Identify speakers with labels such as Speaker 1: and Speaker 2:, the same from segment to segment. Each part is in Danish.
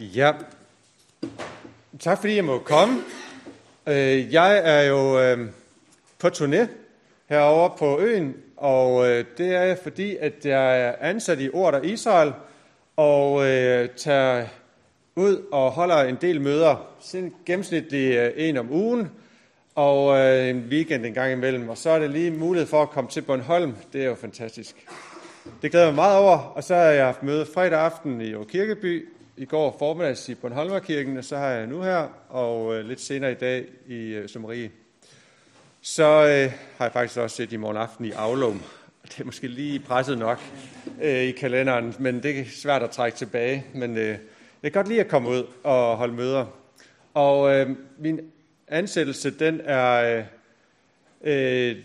Speaker 1: Ja, tak fordi jeg må komme. Øh, jeg er jo øh, på turné herovre på øen, og øh, det er fordi, at jeg er ansat i Ord og Israel, og tager ud og holder en del møder, gennemsnitligt en om ugen, og en weekend en gang imellem. Og så er det lige mulighed for at komme til Bornholm. Det er jo fantastisk. Det glæder jeg mig meget over, og så har jeg haft møde fredag aften i Kirkeby, i går formiddags i Bornholmerkirken, og så har jeg nu her, og øh, lidt senere i dag i øh, Somarie. Så øh, har jeg faktisk også set i morgen aften i Aulum. Det er måske lige presset nok øh, i kalenderen, men det er svært at trække tilbage. Men øh, jeg kan godt lide at komme ud og holde møder. Og øh, min ansættelse, den er... Øh, øh,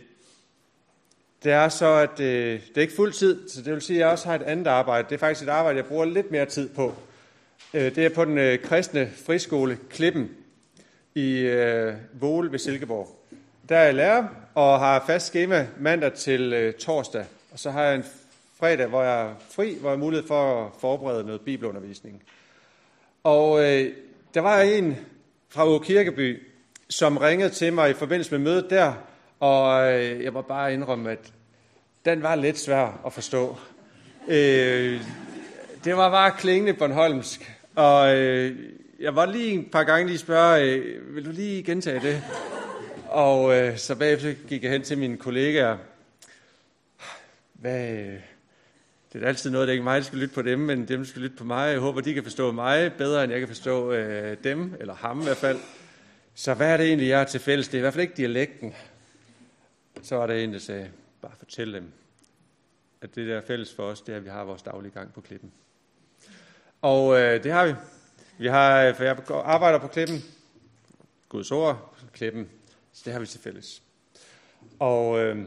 Speaker 1: det er så, at øh, det er ikke fuld tid, så det vil sige, at jeg også har et andet arbejde. Det er faktisk et arbejde, jeg bruger lidt mere tid på. Øh, det er på den øh, kristne friskole Klippen i øh, Vole ved Silkeborg. Der er jeg lærer og har fast schema mandag til øh, torsdag. Og så har jeg en fredag, hvor jeg er fri, hvor jeg har mulighed for at forberede noget bibelundervisning. Og øh, der var en fra Åge Kirkeby, som ringede til mig i forbindelse med mødet der, og øh, jeg må bare indrømme, at den var lidt svær at forstå. Øh, det var bare klingende Bornholmsk. Og øh, jeg var lige en par gange lige spørge, øh, vil du lige gentage det? Og øh, så bagefter gik jeg hen til mine kollegaer. Hvad, øh, det er altid noget, der ikke mig, der skal lytte på dem, men dem skal lytte på mig. Jeg håber, de kan forstå mig bedre, end jeg kan forstå øh, dem, eller ham i hvert fald. Så hvad er det egentlig, jeg er til fælles? Det er i hvert fald ikke dialekten. Så var der en, der sagde, bare fortæl dem, at det der er fælles for os, det er, at vi har vores daglige gang på klippen. Og øh, det har vi. Vi har, øh, for jeg arbejder på klippen, Guds ord, klippen, så det har vi til fælles. Og øh,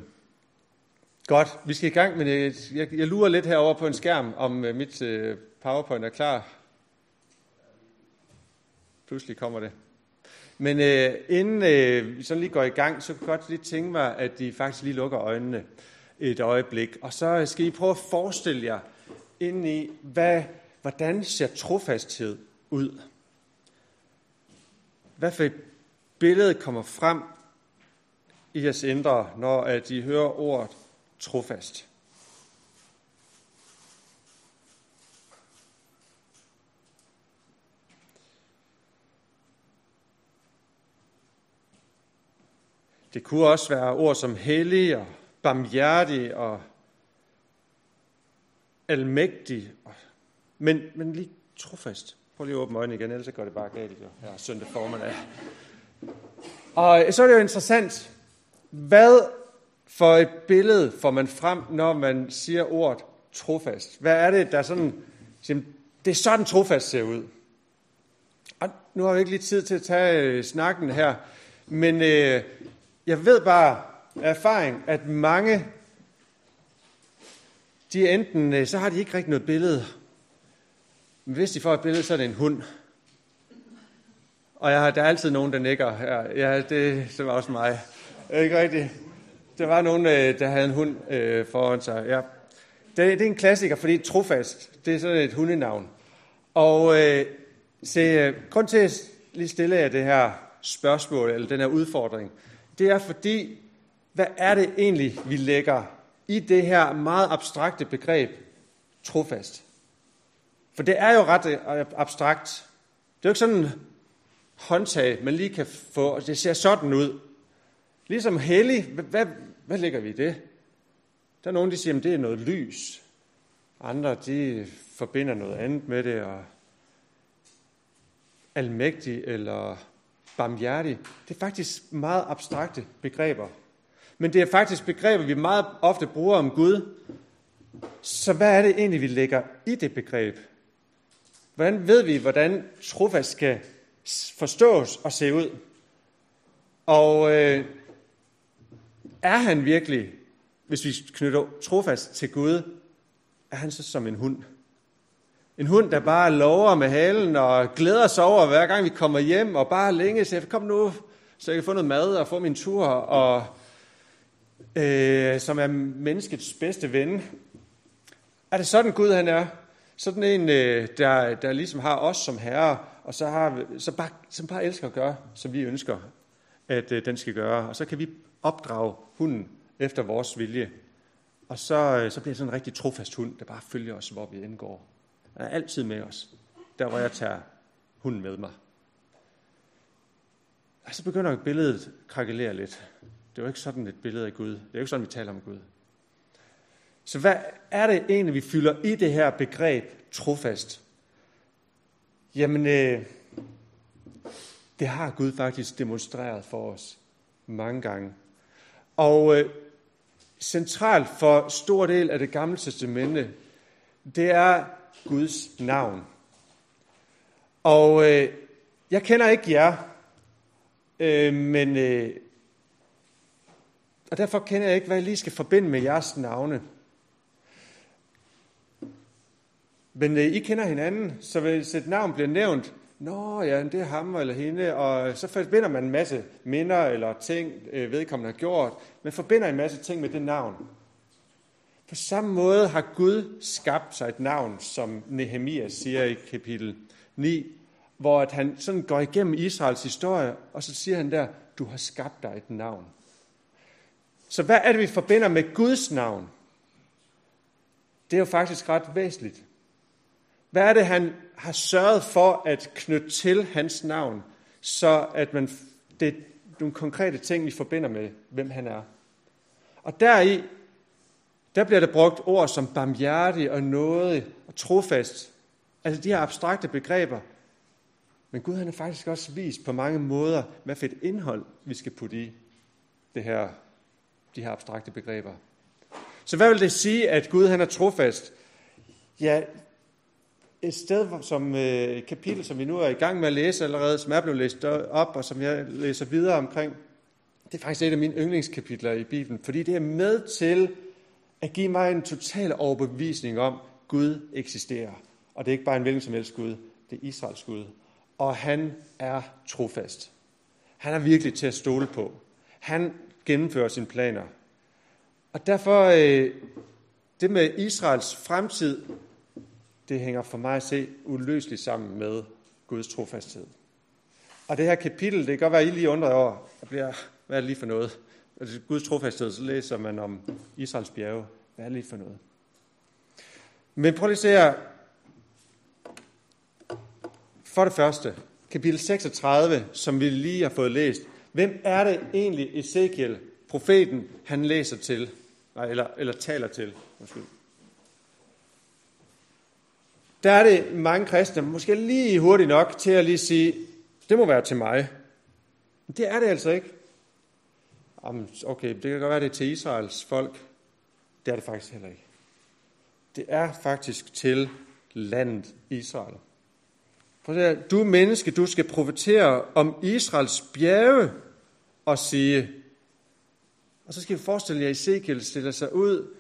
Speaker 1: godt, vi skal i gang, men jeg, jeg, jeg lurer lidt herover på en skærm, om øh, mit øh, PowerPoint er klar. Pludselig kommer det. Men øh, inden øh, vi sådan lige går i gang, så kan jeg godt lige tænke mig, at de faktisk lige lukker øjnene et øjeblik. Og så skal I prøve at forestille jer ind i, hvad hvordan ser trofasthed ud? Hvad for et billede kommer frem i jeres indre, når øh, at I hører ordet trofast? Det kunne også være ord som hellig og barmhjertig og almægtig og men, men lige trofast. Prøv lige at åbne øjnene igen, ellers går det bare galt jo, her søndag formiddag. Og øh, så er det jo interessant, hvad for et billede får man frem, når man siger ordet trofast? Hvad er det, der sådan, det er sådan trofast ser ud? Og nu har vi ikke lige tid til at tage øh, snakken her, men øh, jeg ved bare af erfaring, at mange, de enten, øh, så har de ikke rigtig noget billede men hvis de får et billede, så er det en hund. Og jeg har, der er altid nogen, der nikker her. Ja, det, det var også mig. Ikke rigtigt? Der var nogen, øh, der havde en hund øh, foran sig. Ja. Det, det er en klassiker, fordi trofast, det er sådan et hundenavn. Og øh, se, øh, grund til at lige stille jer det her spørgsmål, eller den her udfordring, det er fordi, hvad er det egentlig, vi lægger i det her meget abstrakte begreb trofast? For det er jo ret øh, abstrakt. Det er jo ikke sådan en håndtag, man lige kan få, og det ser sådan ud. Ligesom hellig, hvad, hvad lægger vi i det? Der er nogen, der siger, at det er noget lys. Andre, de forbinder noget andet med det, og almægtig eller barmhjertig. Det er faktisk meget abstrakte begreber. Men det er faktisk begreber, vi meget ofte bruger om Gud. Så hvad er det egentlig, vi lægger i det begreb? Hvordan ved vi, hvordan trofast skal forstås og se ud? Og øh, er han virkelig, hvis vi knytter trofast til Gud, er han så som en hund? En hund, der bare lover med halen og glæder sig over, hver gang vi kommer hjem, og bare længes kom nu, så jeg kan få noget mad og få min tur, og øh, som er menneskets bedste ven. Er det sådan Gud han er? Sådan en, øh, der, der ligesom har os som herre, og så har, så bare, som bare elsker at gøre, som vi ønsker, at øh, den skal gøre. Og så kan vi opdrage hunden efter vores vilje. Og så, øh, så bliver det sådan en rigtig trofast hund, der bare følger os, hvor vi indgår. Den er altid med os, der hvor jeg tager hunden med mig. Og så begynder billedet at krakelere lidt. Det er jo ikke sådan et billede af Gud. Det er jo ikke sådan, vi taler om Gud. Så hvad er det egentlig, vi fylder i det her begreb trofast? Jamen, øh, det har Gud faktisk demonstreret for os mange gange. Og øh, centralt for stor del af det gamle testamente, det er Guds navn. Og øh, jeg kender ikke jer, øh, men øh, og derfor kender jeg ikke, hvad jeg lige skal forbinde med jeres navne. Men øh, I kender hinanden, så hvis et navn bliver nævnt, Nå ja, det er ham eller hende, og så forbinder man en masse minder eller ting, øh, vedkommende har gjort. men forbinder en masse ting med det navn. På samme måde har Gud skabt sig et navn, som Nehemiah siger i kapitel 9, hvor at han sådan går igennem Israels historie, og så siger han der, du har skabt dig et navn. Så hvad er det, vi forbinder med Guds navn? Det er jo faktisk ret væsentligt. Hvad er det, han har sørget for at knytte til hans navn, så at man, det er nogle konkrete ting, vi forbinder med, hvem han er. Og deri, der bliver der brugt ord som barmhjertig og nådig og trofast. Altså de her abstrakte begreber. Men Gud han har faktisk også vist på mange måder, hvad for et indhold vi skal putte i det her, de her abstrakte begreber. Så hvad vil det sige, at Gud han er trofast? Ja, et sted som øh, et øh, kapitel, som vi nu er i gang med at læse allerede, som er blevet læst op, og som jeg læser videre omkring, det er faktisk et af mine yndlingskapitler i Bibelen, fordi det er med til at give mig en total overbevisning om, at Gud eksisterer. Og det er ikke bare en hvilken som helst Gud, det er Israels Gud. Og han er trofast. Han er virkelig til at stole på. Han gennemfører sine planer. Og derfor, øh, det med Israels fremtid, det hænger for mig at se uløseligt sammen med Guds trofasthed. Og det her kapitel, det kan godt være, at I lige undrer over, at bliver, hvad er det lige for noget? Altså, Guds trofasthed, så læser man om Israels bjerge. Hvad er det lige for noget? Men prøv lige at se her. For det første, kapitel 36, som vi lige har fået læst. Hvem er det egentlig Ezekiel, profeten, han læser til? Nej, eller, eller taler til. Undskyld der er det mange kristne, måske lige hurtigt nok til at lige sige, det må være til mig. Men det er det altså ikke. Okay, det kan godt være, det er til Israels folk. Det er det faktisk heller ikke. Det er faktisk til landet Israel. Prøv at du menneske, du skal profetere om Israels bjerge og sige, og så skal vi forestille jer, at Ezekiel stiller sig ud,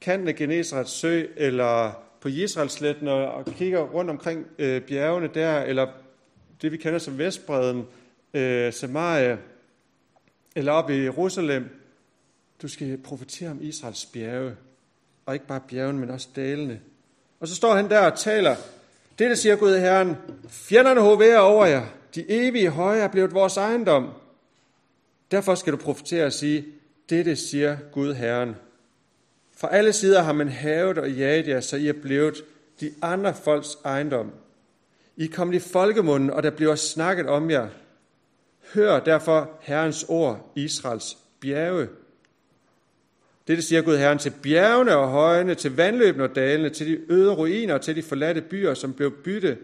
Speaker 1: kanten af Genesrets sø, eller på Israelsletten og, og kigger rundt omkring øh, bjergene der, eller det vi kender som Vestbreden, øh, Samaria, eller op i Jerusalem, du skal profetere om Israels bjerge, og ikke bare bjergene, men også dalene. Og så står han der og taler, det der siger Gud Herren, fjenderne hoverer over jer, de evige høje er blevet vores ejendom. Derfor skal du profetere og sige, dette siger Gud Herren. Fra alle sider har man havet og jaget jer, så I er blevet de andre folks ejendom. I er kommet i folkemunden, og der bliver snakket om jer. Hør derfor Herrens ord, Israels bjerge. Dette siger Gud Herren til bjergene og højene, til vandløbene og dalene, til de øde ruiner og til de forladte byer, som blev bytte,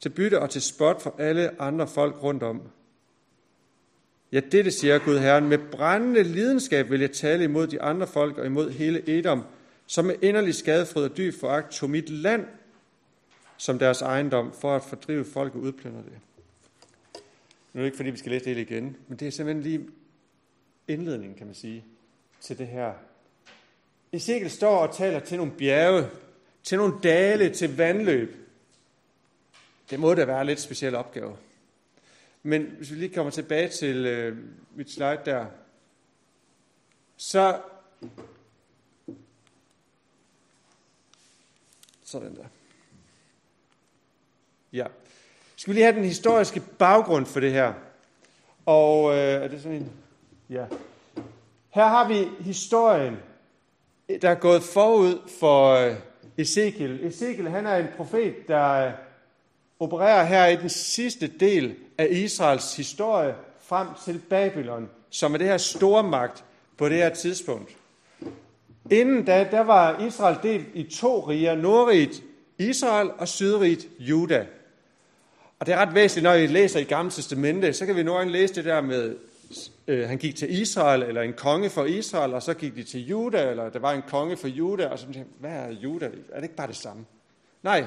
Speaker 1: til bytte og til spot for alle andre folk rundt om. Ja, dette siger Gud Herren, med brændende lidenskab vil jeg tale imod de andre folk og imod hele Edom, som med inderlig skadefryd og dyb foragt tog mit land som deres ejendom, for at fordrive folk og udplyndre det. Nu er det ikke, fordi vi skal læse det hele igen, men det er simpelthen lige indledningen, kan man sige, til det her. Ezekiel står og taler til nogle bjerge, til nogle dale, til vandløb. Det må da være en lidt speciel opgave. Men hvis vi lige kommer tilbage til øh, mit slide der, så sådan der. Ja. Skal vi lige have den historiske baggrund for det her? Og øh, er det sådan en? Ja. Her har vi historien, der er gået forud for øh, Ezekiel. Ezekiel han er en profet, der øh, opererer her i den sidste del af Israels historie frem til Babylon, som er det her store magt på det her tidspunkt. Inden da, der var Israel delt i to riger, Nordriget Israel og Sydriget Juda. Og det er ret væsentligt, når vi læser i Gamle Testamente, så kan vi nogle gange læse det der med, øh, han gik til Israel, eller en konge for Israel, og så gik de til Juda, eller der var en konge for Juda, og så tænkte hvad er Juda? Er det ikke bare det samme? Nej,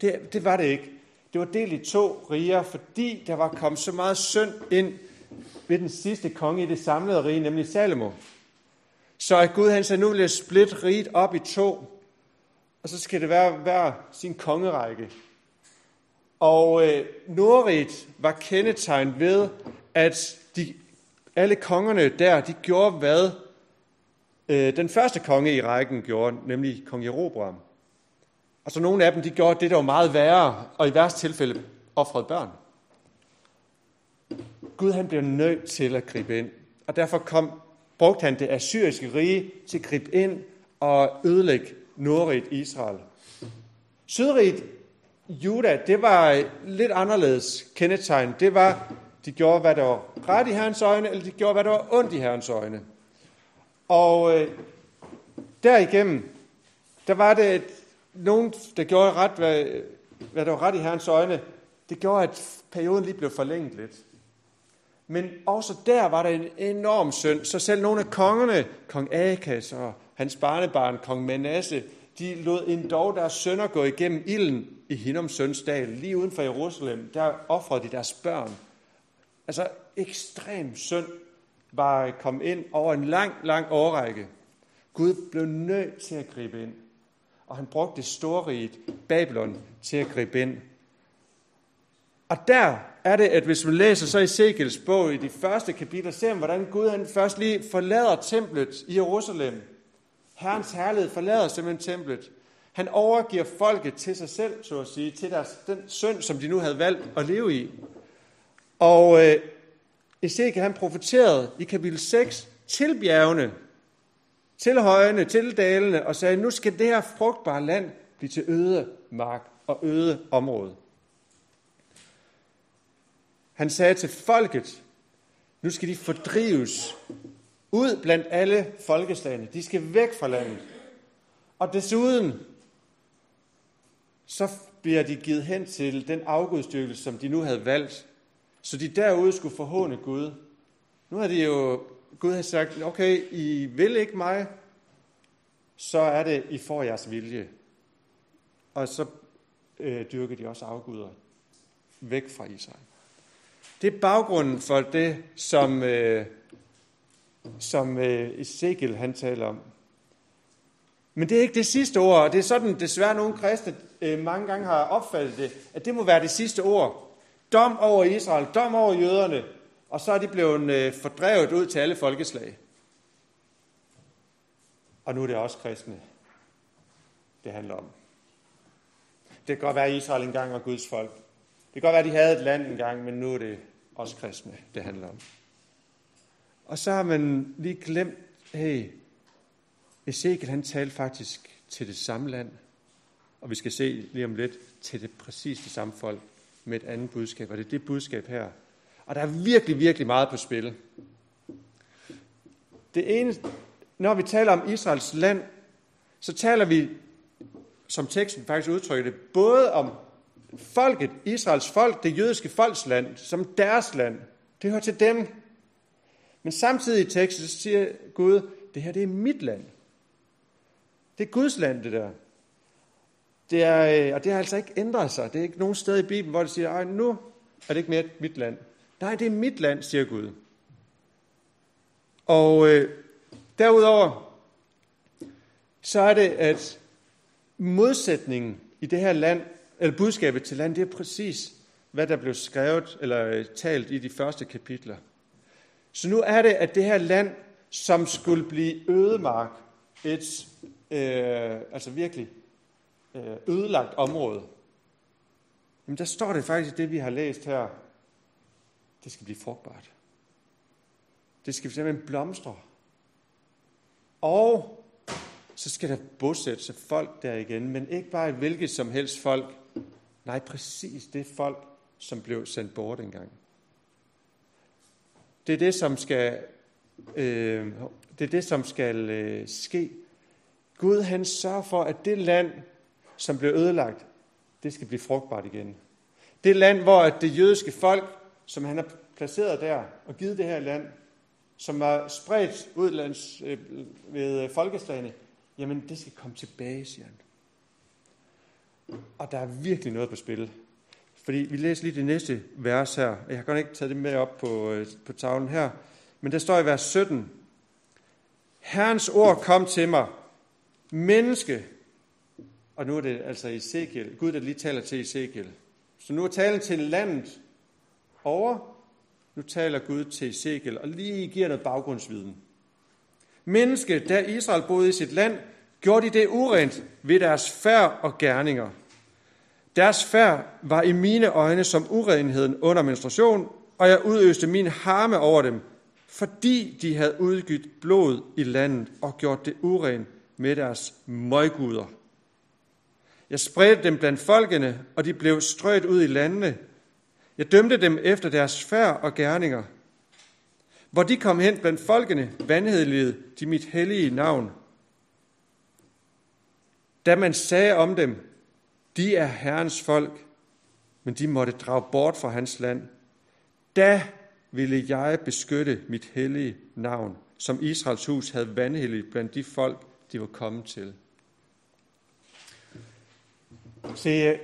Speaker 1: det, det var det ikke. Det var delt i to riger, fordi der var kommet så meget synd ind ved den sidste konge i det samlede rige, nemlig Salomo. Så at Gud han sagde, nu vil jeg splitte riget op i to, og så skal det være hver sin kongerække. Og øh, Nordriget var kendetegnet ved, at de, alle kongerne der, de gjorde hvad øh, den første konge i rækken gjorde, nemlig kong Jeroboam. Og så nogle af dem, de gjorde det, der var meget værre, og i værste tilfælde offrede børn. Gud han blev nødt til at gribe ind, og derfor kom, brugte han det assyriske rige til at gribe ind og ødelægge nordrigt Israel. Sydrigt Juda, det var lidt anderledes kendetegn. Det var, de gjorde, hvad der var ret i herrens øjne, eller de gjorde, hvad der var ondt i herrens øjne. Og øh, derigennem, der var det nogen, der gjorde ret, hvad, hvad der var ret i herrens øjne. Det gjorde, at perioden lige blev forlænget lidt. Men også der var der en enorm synd, så selv nogle af kongerne, kong Akas og hans barnebarn, kong Manasse, de lod en dog deres sønner gå igennem ilden i Hinnom sønsdal, lige uden for Jerusalem. Der offrede de deres børn. Altså ekstrem synd var kommet ind over en lang, lang årrække. Gud blev nødt til at gribe ind. Og han brugte storriget Babylon til at gribe ind. Og der er det, at hvis man læser så i Ezekiels bog i de første kapitler, ser man, hvordan Gud han først lige forlader templet i Jerusalem. Herrens herlighed forlader simpelthen templet. Han overgiver folket til sig selv, så at sige, til deres, den synd, som de nu havde valgt at leve i. Og øh, Ezekiel han profeterede i kapitel 6 til bjergene, til højene, til dalene, og sagde, nu skal det her frugtbare land blive til øde mark og øde område. Han sagde til folket, nu skal de fordrives ud blandt alle folkeslagene. De skal væk fra landet. Og desuden, så bliver de givet hen til den afgudstyrkelse, som de nu havde valgt. Så de derude skulle forhåne Gud. Nu har de jo, Gud har sagt, okay, I vil ikke mig, så er det, I får jeres vilje. Og så øh, dyrker de også afguder væk fra Israel. Det er baggrunden for det, som, øh, som øh, Ezekiel han taler om. Men det er ikke det sidste ord, og det er sådan desværre nogle kristne øh, mange gange har opfattet det, at det må være det sidste ord. Dom over Israel, dom over jøderne, og så er de blevet øh, fordrevet ud til alle folkeslag. Og nu er det også kristne, det handler om. Det kan godt være, at Israel engang var Guds folk. Det kan godt være, at de havde et land engang, men nu er det også kristne, det handler om. Og så har man lige glemt, hey, Ezekiel han talte faktisk til det samme land, og vi skal se lige om lidt til det præcis det samme folk med et andet budskab, og det er det budskab her. Og der er virkelig, virkelig meget på spil. Det ene, når vi taler om Israels land, så taler vi, som teksten faktisk udtrykker det, både om folket, Israels folk, det jødiske folks land, som deres land. Det hører til dem. Men samtidig i teksten så siger Gud, det her det er mit land. Det er Guds land, det der. Det er, øh, og det har altså ikke ændret sig. Det er ikke nogen sted i Bibelen, hvor det siger, nu er det ikke mere mit land. Nej, det er mit land, siger Gud. Og øh, derudover, så er det, at modsætningen i det her land eller budskabet til land, det er præcis, hvad der blev skrevet eller øh, talt i de første kapitler. Så nu er det, at det her land, som skulle blive ødemark, et øh, altså virkelig øh, ødelagt område, Jamen der står det faktisk i det, vi har læst her. Det skal blive frugtbart. Det skal simpelthen blomstre. Og så skal der bosætte sig folk der igen, men ikke bare et hvilket som helst folk. Nej, præcis det folk, som blev sendt bort engang. Det er det, som skal, øh, det er det, som skal øh, ske. Gud han sørger for, at det land, som blev ødelagt, det skal blive frugtbart igen. Det land, hvor det jødiske folk, som han har placeret der og givet det her land, som var spredt ud lands, øh, ved øh, folkeslagene, jamen det skal komme tilbage, siger han. Og der er virkelig noget på spil. Fordi vi læser lige det næste vers her. Jeg har godt ikke taget det med op på, øh, på tavlen her. Men der står i vers 17. Herrens ord kom til mig. Menneske. Og nu er det altså Ezekiel. Gud, der lige taler til Ezekiel. Så nu er talen til landet over. Nu taler Gud til Ezekiel og lige giver noget baggrundsviden. Menneske, da Israel boede i sit land, gjorde de det urent ved deres færd og gerninger. Deres færd var i mine øjne som urenheden under menstruation, og jeg udøste min harme over dem, fordi de havde udgivet blod i landet og gjort det uren med deres møguder. Jeg spredte dem blandt folkene, og de blev strøget ud i landene. Jeg dømte dem efter deres færd og gerninger. Hvor de kom hen blandt folkene, vanhedlede de mit hellige navn. Da man sagde om dem, de er Herrens folk, men de måtte drage bort fra hans land. Da ville jeg beskytte mit hellige navn, som Israels hus havde vanhelligt blandt de folk, de var kommet til. Se,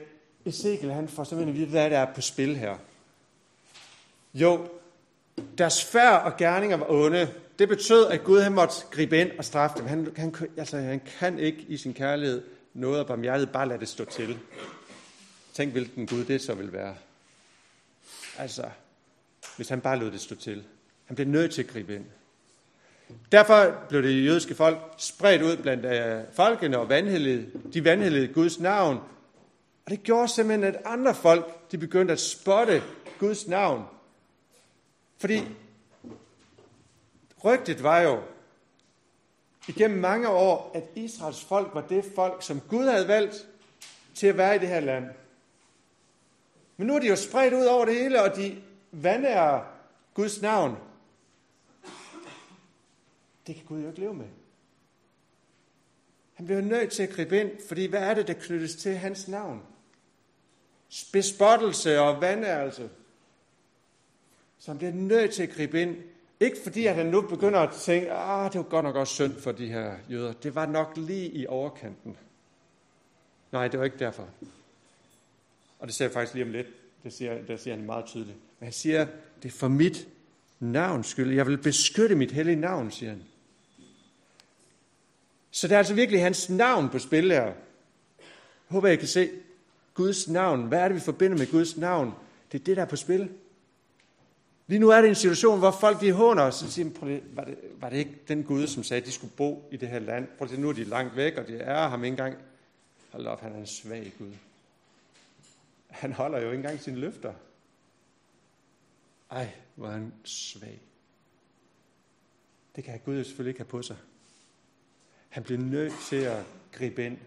Speaker 1: Ezekiel han får simpelthen at vide, hvad der er på spil her. Jo, deres færd og gerninger var onde. Det betød, at Gud han måtte gribe ind og straffe dem. Han, han, altså, han kan ikke i sin kærlighed noget af barmhjertet bare lade det stå til. Tænk, hvilken Gud det så vil være. Altså, hvis han bare lod det stå til. Han blev nødt til at gribe ind. Derfor blev det jødiske folk spredt ud blandt øh, folkene og vanhelede. De vanhelede Guds navn. Og det gjorde simpelthen, at andre folk de begyndte at spotte Guds navn. Fordi rygtet var jo, igennem mange år, at Israels folk var det folk, som Gud havde valgt til at være i det her land. Men nu er de jo spredt ud over det hele, og de vandærer Guds navn. Det kan Gud jo ikke leve med. Han bliver nødt til at gribe ind, fordi hvad er det, der knyttes til hans navn? Bespottelse og vandærelse. som bliver nødt til at gribe ind ikke fordi, at han nu begynder at tænke, ah, det var godt nok også synd for de her jøder. Det var nok lige i overkanten. Nej, det var ikke derfor. Og det ser jeg faktisk lige om lidt. Det siger, det siger han meget tydeligt. Men han siger, det er for mit navns skyld. Jeg vil beskytte mit hellige navn, siger han. Så det er altså virkelig hans navn på spil her. Jeg håber, jeg kan se Guds navn. Hvad er det, vi forbinder med Guds navn? Det er det, der er på spil. Lige nu er det en situation, hvor folk de håner os og siger, prøv var, det, var det ikke den Gud, som sagde, at de skulle bo i det her land? Prøv det, nu er de langt væk, og det er ham ikke engang. Hold op, han er en svag Gud. Han holder jo ikke engang sine løfter. Ej, hvor er han svag. Det kan Gud jo selvfølgelig ikke have på sig. Han bliver nødt til at gribe ind,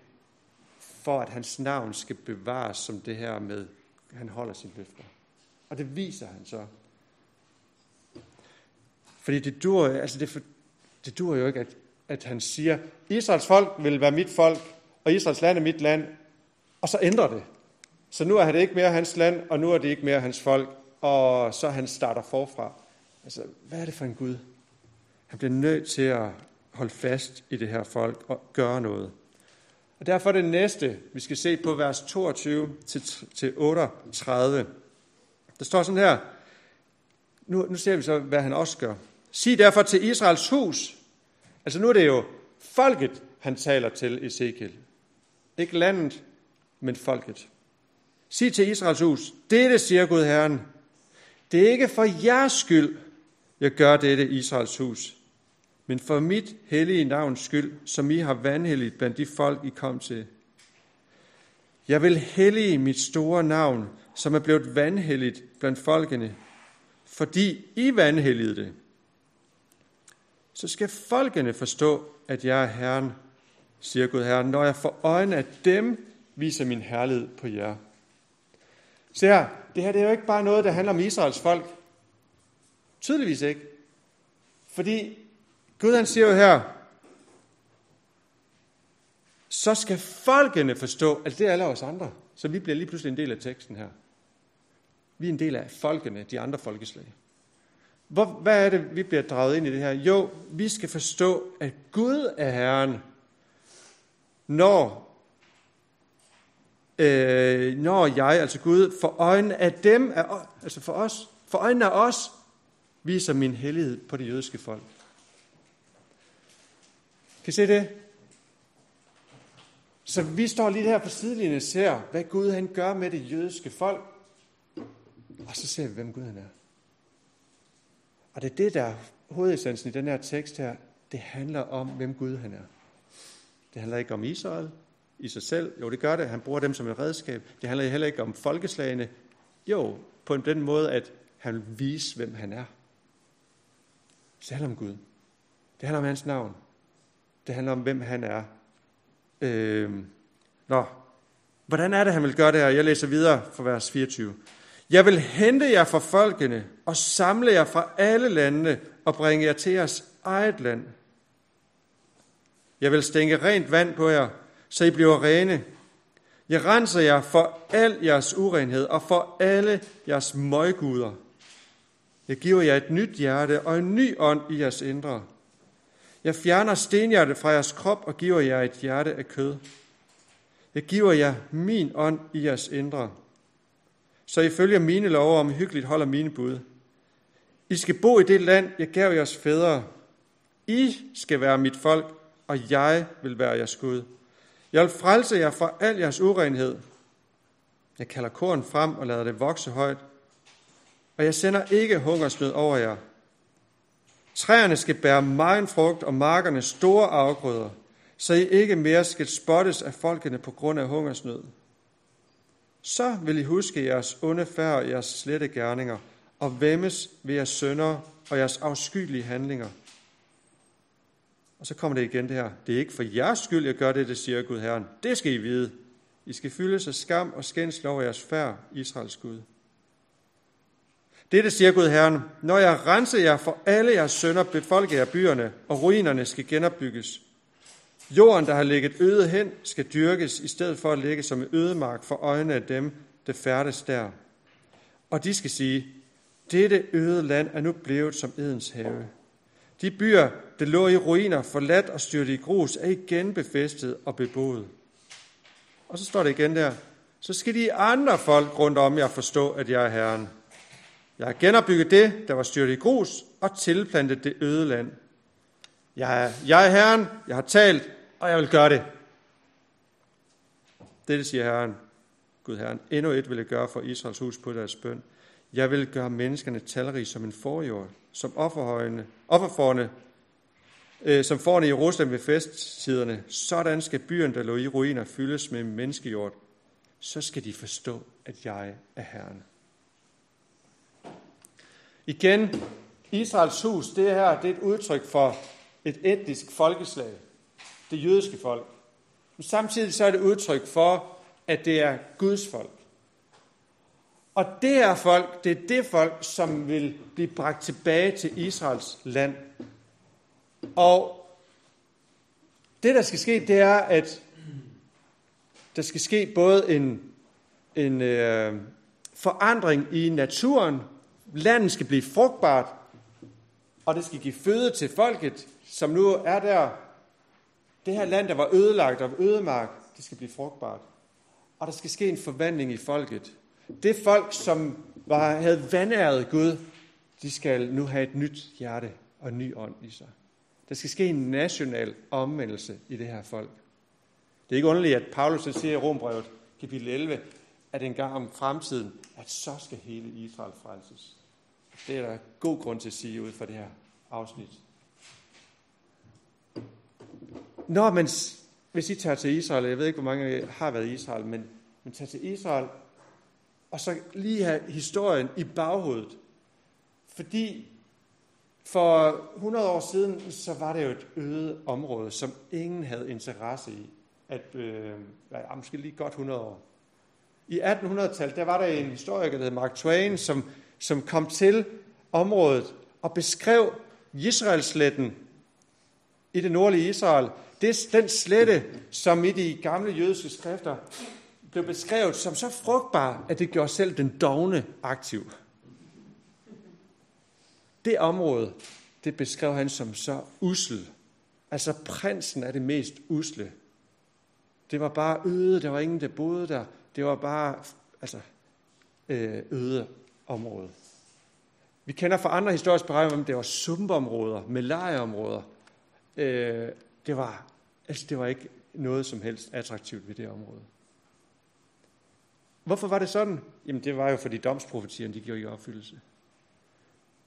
Speaker 1: for at hans navn skal bevares som det her med, at han holder sine løfter. Og det viser han så fordi det dur, altså det, det dur jo ikke, at, at han siger, Israels folk vil være mit folk, og Israels land er mit land, og så ændrer det. Så nu er det ikke mere hans land, og nu er det ikke mere hans folk, og så han starter forfra. Altså, hvad er det for en Gud? Han bliver nødt til at holde fast i det her folk og gøre noget. Og derfor det næste, vi skal se på vers 22 til 38. Der står sådan her, nu, nu ser vi så, hvad han også gør. Sig derfor til Israels hus. Altså nu er det jo folket, han taler til Ezekiel. Ikke landet, men folket. Sig til Israels hus, dette siger Gud Herren. Det er ikke for jeres skyld, jeg gør dette Israels hus, men for mit hellige navns skyld, som I har vandhelligt blandt de folk, I kom til. Jeg vil hellige mit store navn, som er blevet vandhelligt blandt folkene, fordi I vandhelligede det. Så skal folkene forstå, at jeg er Herren, siger Gud Herren, når jeg får øjne af dem, viser min herlighed på jer. Se her, det her det er jo ikke bare noget, der handler om Israels folk. Tydeligvis ikke. Fordi Gud han siger jo her, så skal folkene forstå, at det er alle os andre. Så vi bliver lige pludselig en del af teksten her. Vi er en del af folkene, de andre folkeslag. Hvor, hvad er det, vi bliver draget ind i det her? Jo, vi skal forstå, at Gud er Herren, når, øh, når jeg, altså Gud, for øjnene af dem, er, altså for os, for øjnene af os, viser min hellighed på det jødiske folk. Kan I se det? Så vi står lige her på sidelinjen og ser, hvad Gud han gør med det jødiske folk. Og så ser vi, hvem Gud han er. Og det er det, der er hovedessensen i den her tekst her. Det handler om, hvem Gud han er. Det handler ikke om Israel i sig selv. Jo, det gør det. Han bruger dem som et redskab. Det handler heller ikke om folkeslagene. Jo, på den måde, at han vil vise, hvem han er. Det handler om Gud. Det handler om hans navn. Det handler om, hvem han er. Øh, nå, hvordan er det, han vil gøre det her? Jeg læser videre fra vers 24. Jeg vil hente jer fra folkene og samle jer fra alle landene og bringe jer til jeres eget land. Jeg vil stænke rent vand på jer, så I bliver rene. Jeg renser jer for al jeres urenhed og for alle jeres møguder. Jeg giver jer et nyt hjerte og en ny ånd i jeres indre. Jeg fjerner stenhjertet fra jeres krop og giver jer et hjerte af kød. Jeg giver jer min ånd i jeres indre så I følger mine love om hyggeligt holder mine bud. I skal bo i det land, jeg gav jeres fædre. I skal være mit folk, og jeg vil være jeres Gud. Jeg vil frelse jer fra al jeres urenhed. Jeg kalder korn frem og lader det vokse højt. Og jeg sender ikke hungersnød over jer. Træerne skal bære meget frugt, og markerne store afgrøder, så I ikke mere skal spottes af folkene på grund af hungersnød. Så vil I huske jeres onde færd og jeres slette gerninger, og vemmes ved jeres sønder og jeres afskyelige handlinger. Og så kommer det igen det her. Det er ikke for jeres skyld, jeg gør det, det siger Gud Herren. Det skal I vide. I skal fylde sig skam og skændsel over jeres færd, Israels Gud. Dette siger Gud Herren, når jeg renser jer for alle jeres sønder, befolker jeg byerne, og ruinerne skal genopbygges. Jorden, der har ligget øde hen, skal dyrkes, i stedet for at ligge som en ødemark for øjnene af dem, der færdes der. Og de skal sige, dette øde land er nu blevet som Edens have. De byer, der lå i ruiner, forladt og styrtet i grus, er igen befæstet og beboet. Og så står det igen der. Så skal de andre folk rundt om jer forstå, at jeg er Herren. Jeg har genopbygget det, der var styrt i grus, og tilplantet det øde land. Jeg er, jeg er Herren, jeg har talt, og jeg vil gøre det. Dette siger Herren, Gud Herren, endnu et vil jeg gøre for Israels hus på deres bøn. Jeg vil gøre menneskerne talrige som en forjord, som offerhøjene, offerforne, øh, som forne i Jerusalem ved festtiderne. Sådan skal byen, der lå i ruiner, fyldes med menneskejord. Så skal de forstå, at jeg er Herren. Igen, Israels hus, det her det er et udtryk for et etnisk folkeslag det jødiske folk. Men samtidig så er det udtryk for, at det er Guds folk. Og det er folk, det er det folk, som vil blive bragt tilbage til Israels land. Og det, der skal ske, det er, at der skal ske både en, en øh, forandring i naturen. Landet skal blive frugtbart, og det skal give føde til folket, som nu er der det her land, der var ødelagt og ødemark, det skal blive frugtbart. Og der skal ske en forvandling i folket. Det folk, som var, havde vandæret Gud, de skal nu have et nyt hjerte og en ny ånd i sig. Der skal ske en national omvendelse i det her folk. Det er ikke underligt, at Paulus siger i Rombrevet, kapitel 11, at en gang om fremtiden, at så skal hele Israel frelses. Det er der god grund til at sige ud fra det her afsnit når man, hvis I tager til Israel, jeg ved ikke, hvor mange har været i Israel, men, men tager til Israel, og så lige have historien i baghovedet. Fordi for 100 år siden, så var det jo et øde område, som ingen havde interesse i. At, øh, ja, måske lige godt 100 år. I 1800-tallet, der var der en historiker, der hed Mark Twain, som, som kom til området og beskrev Israelsletten i det nordlige Israel. Det er den slette, som i de gamle jødiske skrifter blev beskrevet som så frugtbar, at det gjorde selv den dogne aktiv. Det område, det beskrev han som så usel. Altså prinsen er det mest usle. Det var bare øde, der var ingen, der boede der. Det var bare altså, øh, øde område. Vi kender fra andre historiske beregninger, om det var sumpområder, malariaområder. Øh, det, var, altså, det var ikke noget som helst attraktivt ved det område. Hvorfor var det sådan? Jamen det var jo fordi domsprofetierne de gjorde i opfyldelse.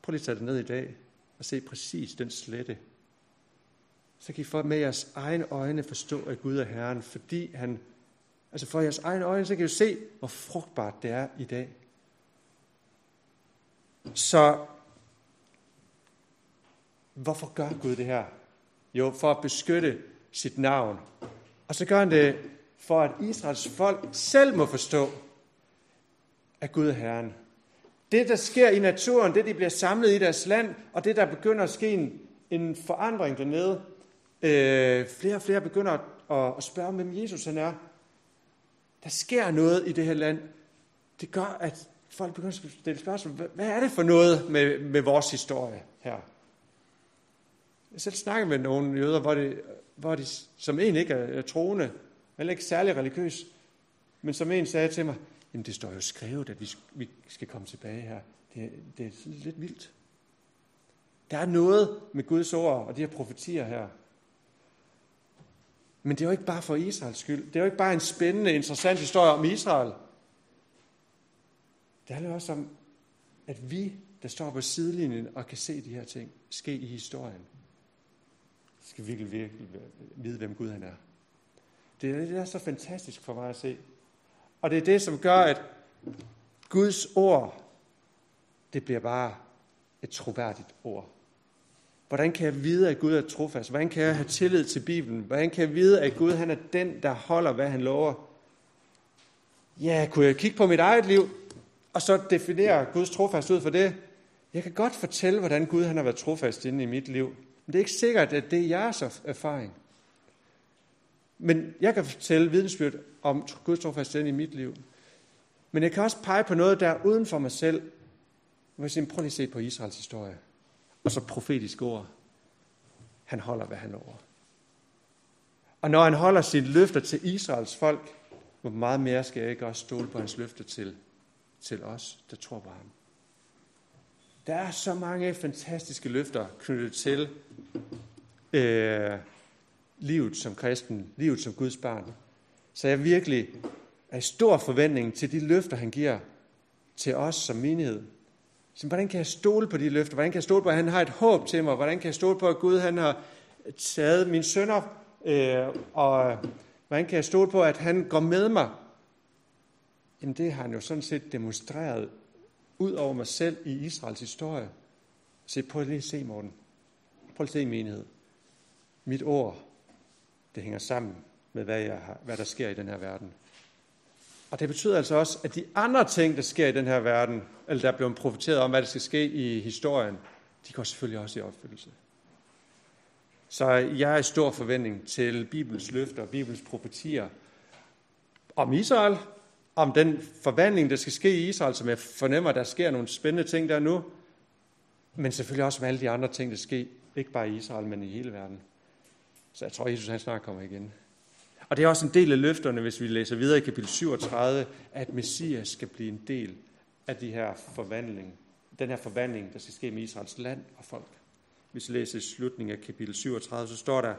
Speaker 1: Prøv lige at tage det ned i dag og se præcis den slette. Så kan I for med jeres egne øjne forstå, at Gud er Herren, fordi han, altså for jeres egne øjne, så kan I se, hvor frugtbart det er i dag. Så hvorfor gør Gud det her? Jo, for at beskytte sit navn. Og så gør han det for, at Israels folk selv må forstå, at Gud er Herren. Det, der sker i naturen, det, de bliver samlet i deres land, og det, der begynder at ske en, en forandring dernede, øh, flere og flere begynder at, at spørge, hvem Jesus han er. Der sker noget i det her land. Det gør, at folk begynder at stille spørgsmål. Hvad er det for noget med, med vores historie her? Jeg selv snakker med nogle jøder, hvor de, hvor de som en ikke er, er troende, eller ikke særlig religiøs, men som en sagde til mig, jamen det står jo skrevet, at vi, vi skal komme tilbage her. Det, det er lidt vildt. Der er noget med Guds ord og de her profetier her. Men det er jo ikke bare for Israels skyld. Det er jo ikke bare en spændende, interessant historie om Israel. Det handler også om, at vi, der står på sidelinjen og kan se de her ting ske i historien, skal virkelig, virkelig vide, hvem Gud han er. Det er, det er så fantastisk for mig at se. Og det er det, som gør, at Guds ord, det bliver bare et troværdigt ord. Hvordan kan jeg vide, at Gud er trofast? Hvordan kan jeg have tillid til Bibelen? Hvordan kan jeg vide, at Gud han er den, der holder, hvad han lover? Ja, kunne jeg kigge på mit eget liv, og så definere Guds trofast ud for det? Jeg kan godt fortælle, hvordan Gud han har været trofast inde i mit liv. Men det er ikke sikkert, at det er jeres erfaring. Men jeg kan fortælle vidensbyrd om Guds trofasthed i mit liv. Men jeg kan også pege på noget, der er uden for mig selv. Hvor jeg siger, prøv lige at se på Israels historie. Og så profetisk ord. Han holder, hvad han lover. Og når han holder sine løfter til Israels folk, hvor meget mere skal jeg ikke også stole på hans løfter til, til os, der tror på ham. Der er så mange fantastiske løfter knyttet til øh, livet som kristen, livet som Guds barn. Så jeg virkelig er i stor forventning til de løfter, han giver til os som menighed. Så hvordan kan jeg stole på de løfter? Hvordan kan jeg stole på, at han har et håb til mig? Hvordan kan jeg stole på, at Gud han har taget mine sønner? Øh, og hvordan kan jeg stole på, at han går med mig? Jamen det har han jo sådan set demonstreret ud over mig selv i Israels historie. Se, prøv lige at se, Morten. Prøv at se menighed. Mit ord, det hænger sammen med, hvad, jeg har, hvad der sker i den her verden. Og det betyder altså også, at de andre ting, der sker i den her verden, eller der er blevet profeteret om, hvad der skal ske i historien, de går selvfølgelig også i opfyldelse. Så jeg er i stor forventning til Bibels løfter, Bibels profetier om Israel, om den forvandling, der skal ske i Israel, som jeg fornemmer, der sker nogle spændende ting der nu, men selvfølgelig også om alle de andre ting, der sker, ikke bare i Israel, men i hele verden. Så jeg tror, Jesus han snart kommer igen. Og det er også en del af løfterne, hvis vi læser videre i kapitel 37, at Messias skal blive en del af de her forvandling, den her forvandling, der skal ske med Israels land og folk. Hvis vi læser i slutningen af kapitel 37, så står der,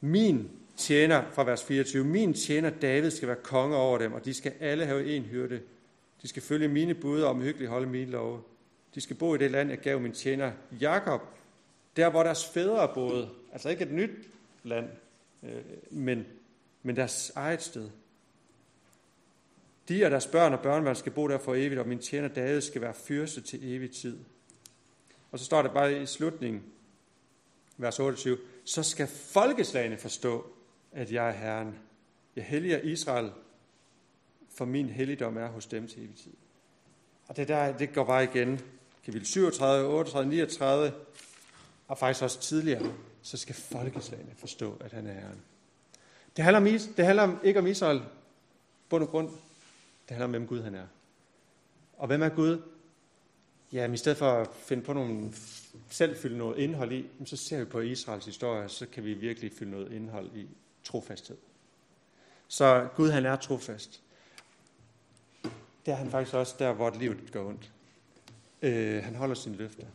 Speaker 1: min tjener, fra vers 24, min tjener David skal være konge over dem, og de skal alle have en hyrde. De skal følge mine bud og omhyggeligt holde mine love. De skal bo i det land, jeg gav min tjener Jakob, der hvor deres fædre boede. Altså ikke et nyt land, øh, men, men deres eget sted. De og deres børn og børnebørn skal bo der for evigt, og min tjener David skal være fyrste til evig tid. Og så står der bare i slutningen, vers 28, så skal folkeslagene forstå, at jeg er Herren. Jeg helliger Israel, for min helligdom er hos dem til evig tid. Og det der, det går bare igen. Kapitel 37, 38, 39, og faktisk også tidligere, så skal folkeslagene forstå, at han er Herren. Det handler, om, det handler ikke om Israel, bund og grund. Det handler om, hvem Gud han er. Og hvem er Gud? Ja, i stedet for at finde på nogle, selv fylde noget indhold i, så ser vi på Israels historie, så kan vi virkelig fylde noget indhold i trofasthed. Så Gud han er trofast. Det er han faktisk også der, hvor livet går ondt. Øh, han holder sin løfter.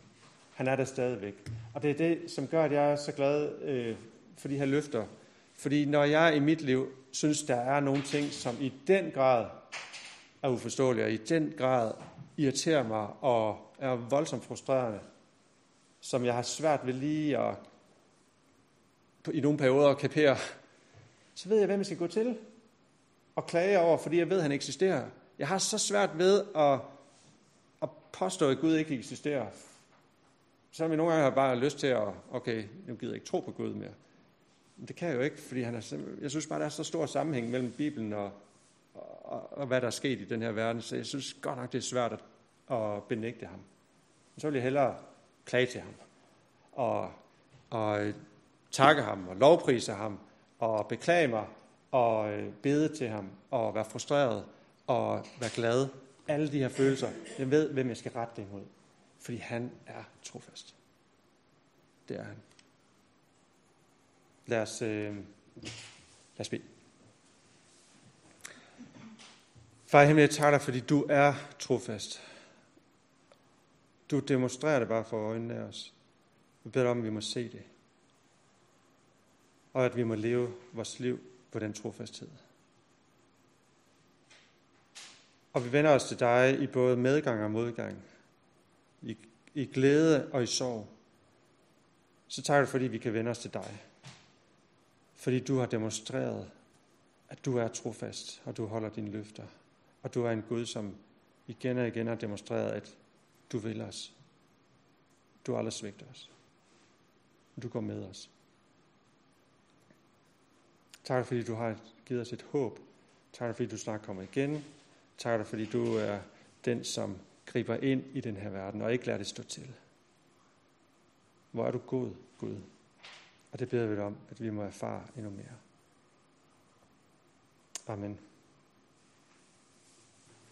Speaker 1: Han er der stadigvæk. Og det er det, som gør, at jeg er så glad øh, for de her løfter. Fordi når jeg i mit liv synes, der er nogle ting, som i den grad er uforståelige, og i den grad irriterer mig og er voldsomt frustrerende, som jeg har svært ved lige at i nogle perioder at kapere, så ved jeg, hvem jeg skal gå til og klage over, fordi jeg ved, at han eksisterer. Jeg har så svært ved at, at påstå, at Gud ikke eksisterer. Så vi nogle gange har bare lyst til at, okay, nu gider jeg ikke tro på Gud mere. Men det kan jeg jo ikke, fordi han er, jeg synes bare, der er så stor sammenhæng mellem Bibelen og, og, og hvad der er sket i den her verden. Så jeg synes godt nok, det er svært at, at benægte ham. Men så vil jeg hellere klage til ham. Og, og øh, takke ham og lovprise ham og beklage mig og øh, bede til ham og være frustreret og være glad. Alle de her følelser. Jeg ved, hvem jeg skal rette det imod. Fordi han er trofast. Det er han. Lad os, øh, lad os bede. Far i himlen, jeg takker dig, fordi du er trofast. Du demonstrerer det bare for øjnene af os. Vi beder dig om, at vi må se det. Og at vi må leve vores liv på den trofasthed. Og vi vender os til dig i både medgang og modgang. I, i glæde og i sorg. Så takker du, fordi vi kan vende os til dig. Fordi du har demonstreret, at du er trofast, og du holder dine løfter. Og du er en Gud, som igen og igen har demonstreret, at du vil os. Du har aldrig svigtet os. Du går med os. Tak fordi du har givet os et håb. Tak fordi du snart kommer igen. Tak fordi du er den, som griber ind i den her verden og ikke lader det stå til. Hvor er du god, Gud. Og det beder vi dig om, at vi må erfare endnu mere. Amen.